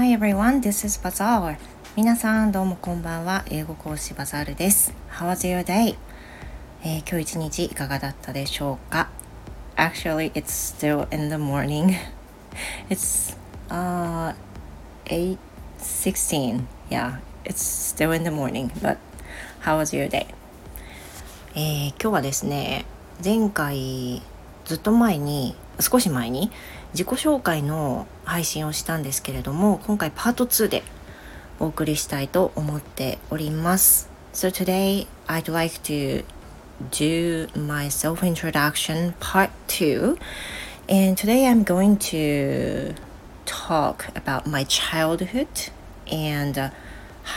Hi everyone, this is Bazaar. 皆さんどうもこんばんは。英語講師バザールです。How was your day? えー、今日一日いかがだったでしょうか Actually, it's still in the morning. It's uh, 8.16. Yeah, it's still in the morning. But how was your day? えー、今日はですね、前回ずっと前に、少し前に自己紹介の配信をしたんですけれども今回パート2でお送りしたいと思っております So today I'd like to do my self-introduction part 2 and today I'm going to talk about my childhood and uh,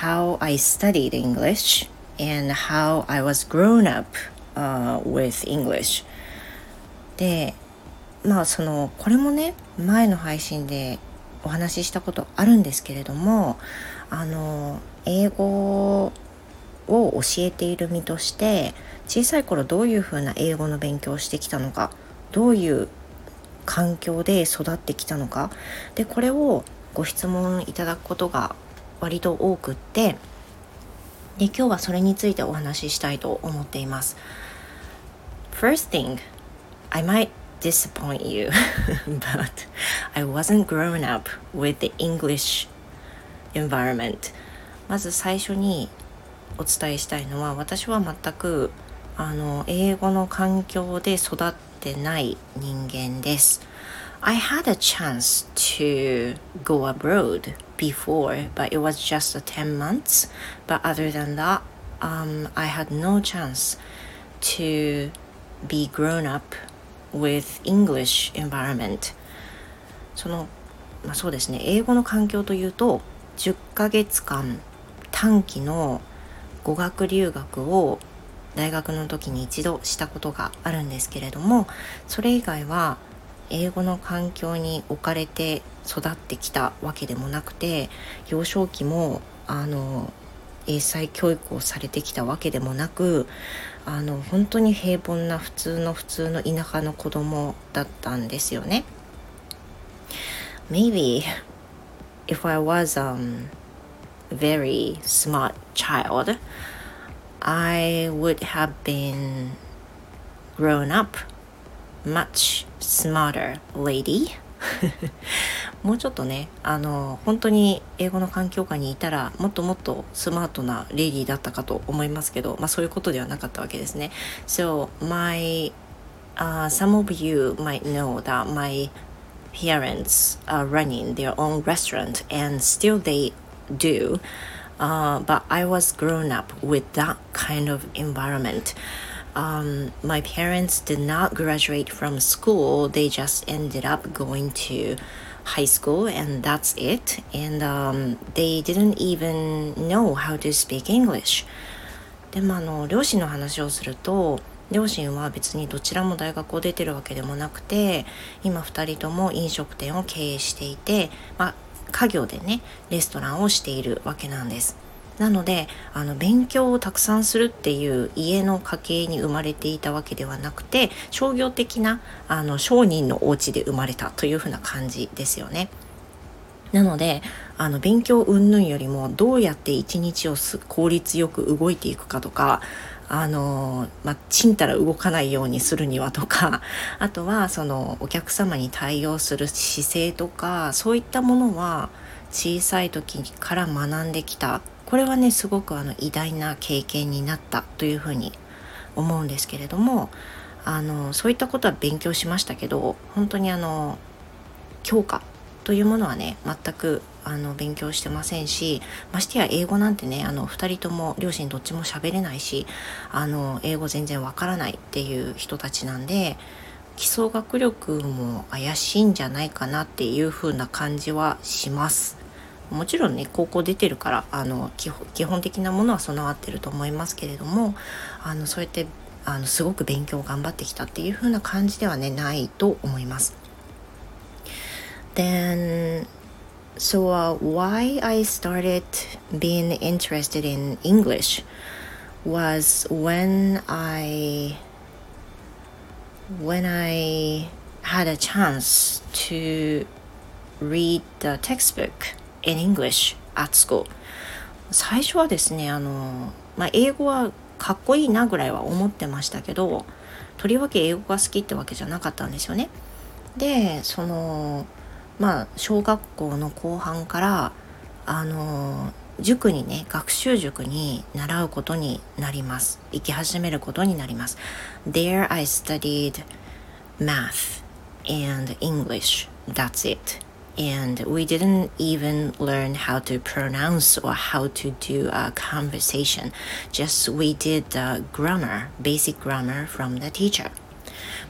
how I studied English and how I was grown up uh, with English でまあそのこれもね前の配信でお話ししたことあるんですけれどもあの英語を教えている身として小さい頃どういうふうな英語の勉強をしてきたのかどういう環境で育ってきたのかでこれをご質問いただくことが割と多くってで今日はそれについてお話ししたいと思っています。First thing, I might disappoint you, but I wasn't grown up with the English environment. まず最初にお伝えしたいのは私は全くあの英語の環境で育ってない人間です。I had a chance to go abroad before, but it was just 10 months. But other than that, um, I had no chance to be grown up with English environment. その、まあ、そうですね。英語の環境というと10ヶ月間短期の語学留学を大学の時に一度したことがあるんですけれどもそれ以外は英語の環境に置かれて育ってきたわけでもなくて幼少期もあの英才教育をされてきたわけでもなくあの本当に平凡な普通の普通の田舎の子供だったんですよね。Maybe if I was um very smart child, I would have been grown up much smarter lady もうちょっとねあの本当に英語の環境下にいたらもっともっとスマートなレディーだったかと思いますけど、まあ、そういうことではなかったわけですね。So my、uh, some of you might know that my parents are running their own restaurant and still they do. Uh, but I was grown up with that kind of environment. Um, my parents did not graduate from school, they just ended up going to high school and that's it. And um, they didn't even know how to speak English. でもあの両親の話をすると両親は別にどちらも大学を出てるわけでもなくて今2人とも飲食店を経営していて、まあ、家業でねレストランをしているわけなんです。なのであの勉強をたくさんするっていう家の家系に生まれていたわけではなくて商業的なあの商人のお家で生まれたというふうな感じですよね。なのであの勉強云々よりもどうやって一日を効率よく動いていくかとかあのまあ、ちんたら動かないようにするにはとか あとはそのお客様に対応する姿勢とかそういったものは小さい時から学んできたこれはねすごくあの偉大な経験になったというふうに思うんですけれどもあのそういったことは勉強しましたけど本当にあの教科というものはね全くあの勉強してませんしましてや英語なんてねあの2人とも両親どっちも喋れないしあの英語全然わからないっていう人たちなんで基礎学力も怪しいんじゃないかなっていう風な感じはします。もちろんね高校出てるからあの基本的なものは備わってると思いますけれどもあのそうやってあのすごく勉強を頑張ってきたっていう風な感じではねないと思います。Then so uh, why I started being interested in English was when I when I had a chance to read the textbook in English at school. 最初はですねあの、まあ、英語はかっこいいなぐらいは思ってましたけどとりわけ英語が好きってわけじゃなかったんですよね。でそのまあ小学校の後半からあの塾にね学習塾に習うことになります。行き始めることになります。There I studied math and English. That's it. And we didn't even learn how to pronounce or how to do a conversation just we did the grammar basic grammar from the teacher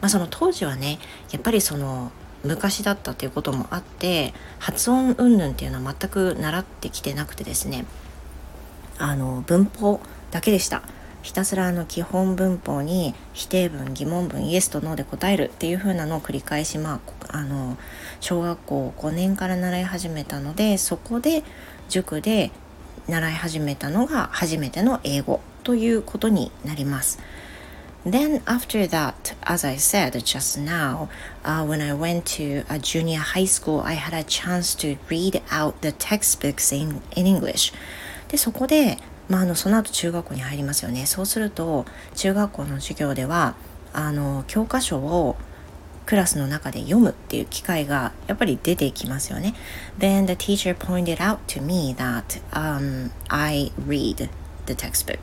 まあその当時はねやっぱりその昔だったということもあって発音云々っていうのは全く習ってきてなくてですねあの文法だけでしたひたすらあの基本文法に否定文疑問文イエスとノーで答えるっていう風なのを繰り返しまああの小学校5年から習い始めたのでそこで塾で習い始めたのが初めての英語ということになります。Then after that, as I said just now, uh, when I went to a junior high school, I had a chance to read out the textbooks in, in English. でそこで、まあ、あのその後中学校に入りますよねそうすると中学校の授業ではあの教科書をクラスの中で読むっていう機会がやっぱり出てきますよね。Then the teacher pointed out to me that、um, I read the textbook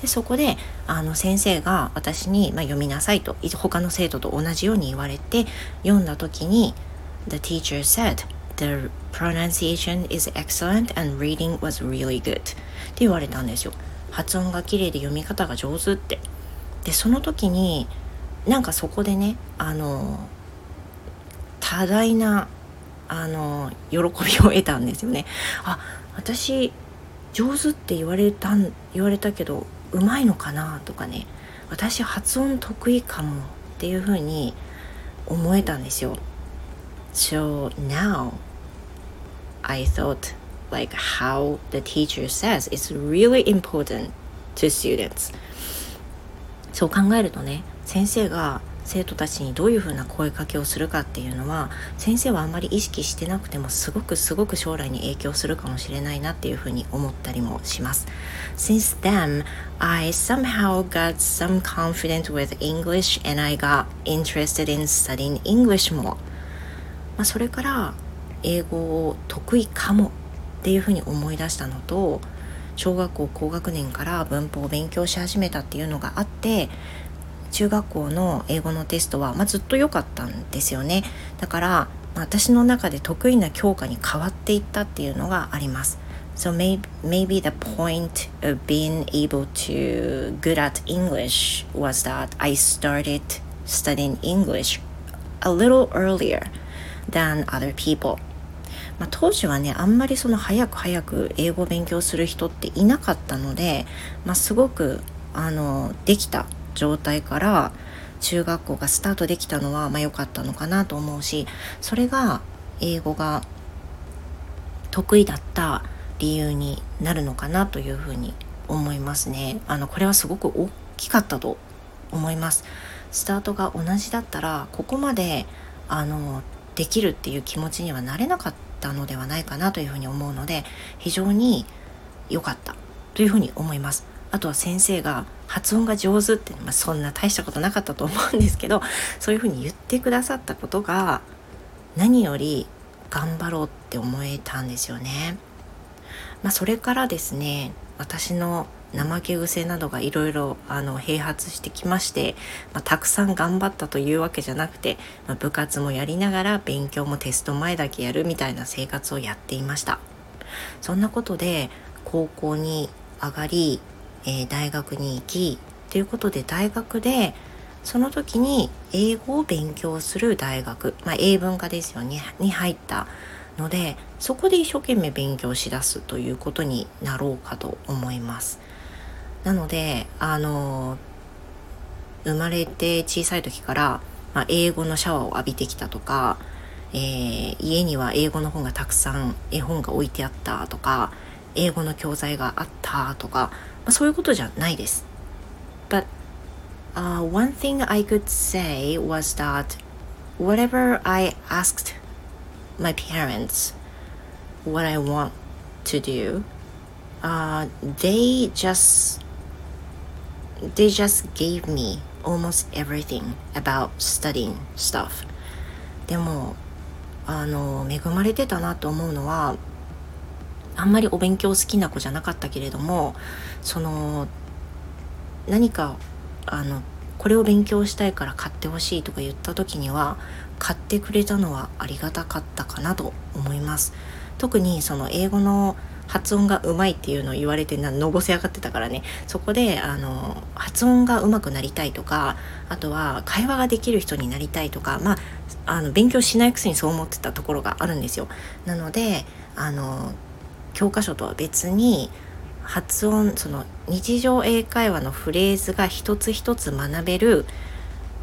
でそこであの先生が私に、まあ、読みなさいと他の生徒と同じように言われて読んだ時に The teacher said The pronunciation is excellent and reading was really good. って言われたんですよ。発音が綺麗で読み方が上手って。でその時になんかそこでねあの多大なあの喜びを得たんですよね。あ私上手って言われたん言われたけどうまいのかなとかね。私発音得意かもっていうふうに思えたんですよ。So now I thought like how the teacher says is really important to students そう考えるとね先生が生徒たちにどういうふうな声かけをするかっていうのは先生はあんまり意識してなくてもすごくすごく将来に影響するかもしれないなっていうふうに思ったりもします Since then I somehow got some confidence with English and I got interested in studying English more まあそれから英語を得意かもっていうふうに思い出したのと小学校高学年から文法を勉強し始めたっていうのがあって中学校の英語のテストは、ま、ずっと良かったんですよねだから、私の中で得意な教科に変わっていったっていうのがあります。So maybe the point of being able to good at English was that I started studying English a little earlier than other people. まあ、当時はねあんまりその早く早く英語を勉強する人っていなかったので、まあ、すごくあのできた状態から中学校がスタートできたのはまあ良かったのかなと思うしそれが英語が得意だった理由になるのかなというふうに思いますね。あのこれはすごく大きかったと思います。スタートが同じだったらここまであのできるっていう気持ちにはなれなかったたのではないかなというふうに思うので非常に良かったというふうに思います。あとは先生が発音が上手って、まあ、そんな大したことなかったと思うんですけどそういうふうに言ってくださったことが何より頑張ろうって思えたんですよね。まあ、それからですね私の怠け癖などがいろいろ併発してきまして、まあ、たくさん頑張ったというわけじゃなくて、まあ、部活もやりながら勉強もテスト前だけやるみたいな生活をやっていましたそんなことで高校に上がりえー、大学に行きということで大学でその時に英語を勉強する大学、まあ、英文科ですよねに入ったのでそこで一生懸命勉強しだすということになろうかと思います。なのであの生まれて小さい時から、まあ、英語のシャワーを浴びてきたとか、えー、家には英語の本がたくさん絵本が置いてあったとか英語の教材があったとかまあ、そういうことじゃないです。But、uh, one thing I could say was that whatever I asked my parents what I want to do, uh, they just they just gave me almost everything about studying stuff. でもあの恵まれてたなと思うのはあんまりお勉強好きな子じゃなかったけれどもその何かあのこれを勉強したいから買ってほしいとか言った時には買ってくれたのはありがたかったかなと思います。特にその英語の発音がうまいっていうのを言われてのぼせ上がってたからね。そこであの発音がうまくなりたいとかあとは会話ができる人になりたいとかまああの勉強しないくせにそう思ってたところがあるんですよ。なのであの教科書とは別に発音その日常英会話のフレーズが一つ一つ学べる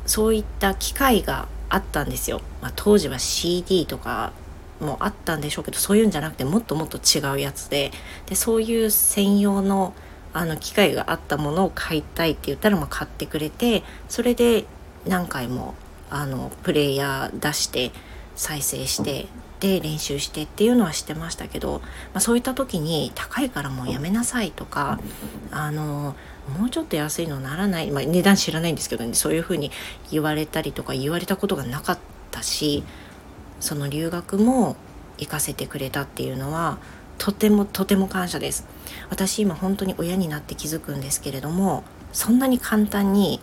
そういった機会があったんですよ、まあ、当時は CD とかもあったんでしょうけどそういうんじゃなくてもっともっと違うやつででそういう専用のあの機械があったものを買いたいって言ったらもう買ってくれてそれで何回もあのプレイヤー出して再生してで練習してっていうのはしてましたけど、まあ、そういった時に高いからもうやめなさいとかあのもうちょっと安いのならない、まあ、値段知らないんですけどねそういうふうに言われたりとか言われたことがなかったしその留学も行かせてくれたっていうのはとてもとても感謝です。私今本当に親になって気づくんですけれどもそんなに簡単に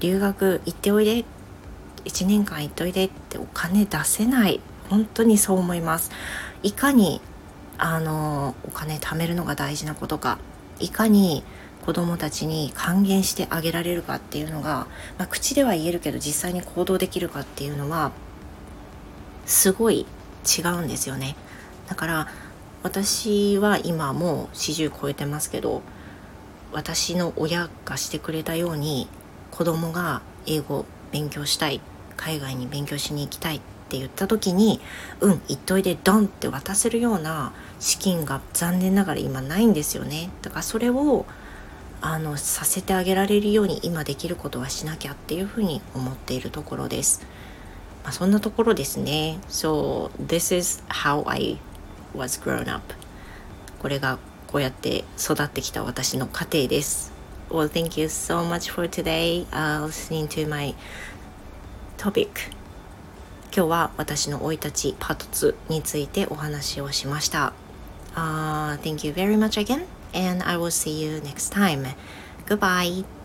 留学行っておいで1年間行っておいでってお金出せない。本当にそう思います。いかにあのお金貯めるのが大事なことかいかに子供たちに還元してあげられるかっていうのが、まあ、口では言えるけど実際に行動できるかっていうのはすごい違うんですよねだから私は今もう40超えてますけど私の親がしてくれたように子供が英語勉強したい海外に勉強しに行きたいって言った時にうん行っといでドンって渡せるような資金が残念ながら今ないんですよねだからそれをあのさせてあげられるように今できることはしなきゃっていうふうに思っているところです。まあ、そんなところですね。So this is how I was grown up. これがこうやって育ってきた私の家庭です。Well, thank you so much for today、uh, listening to my topic. 今日は私の生い立ちパート2についてお話をしました。Uh, thank you very much again and I will see you next time. Goodbye.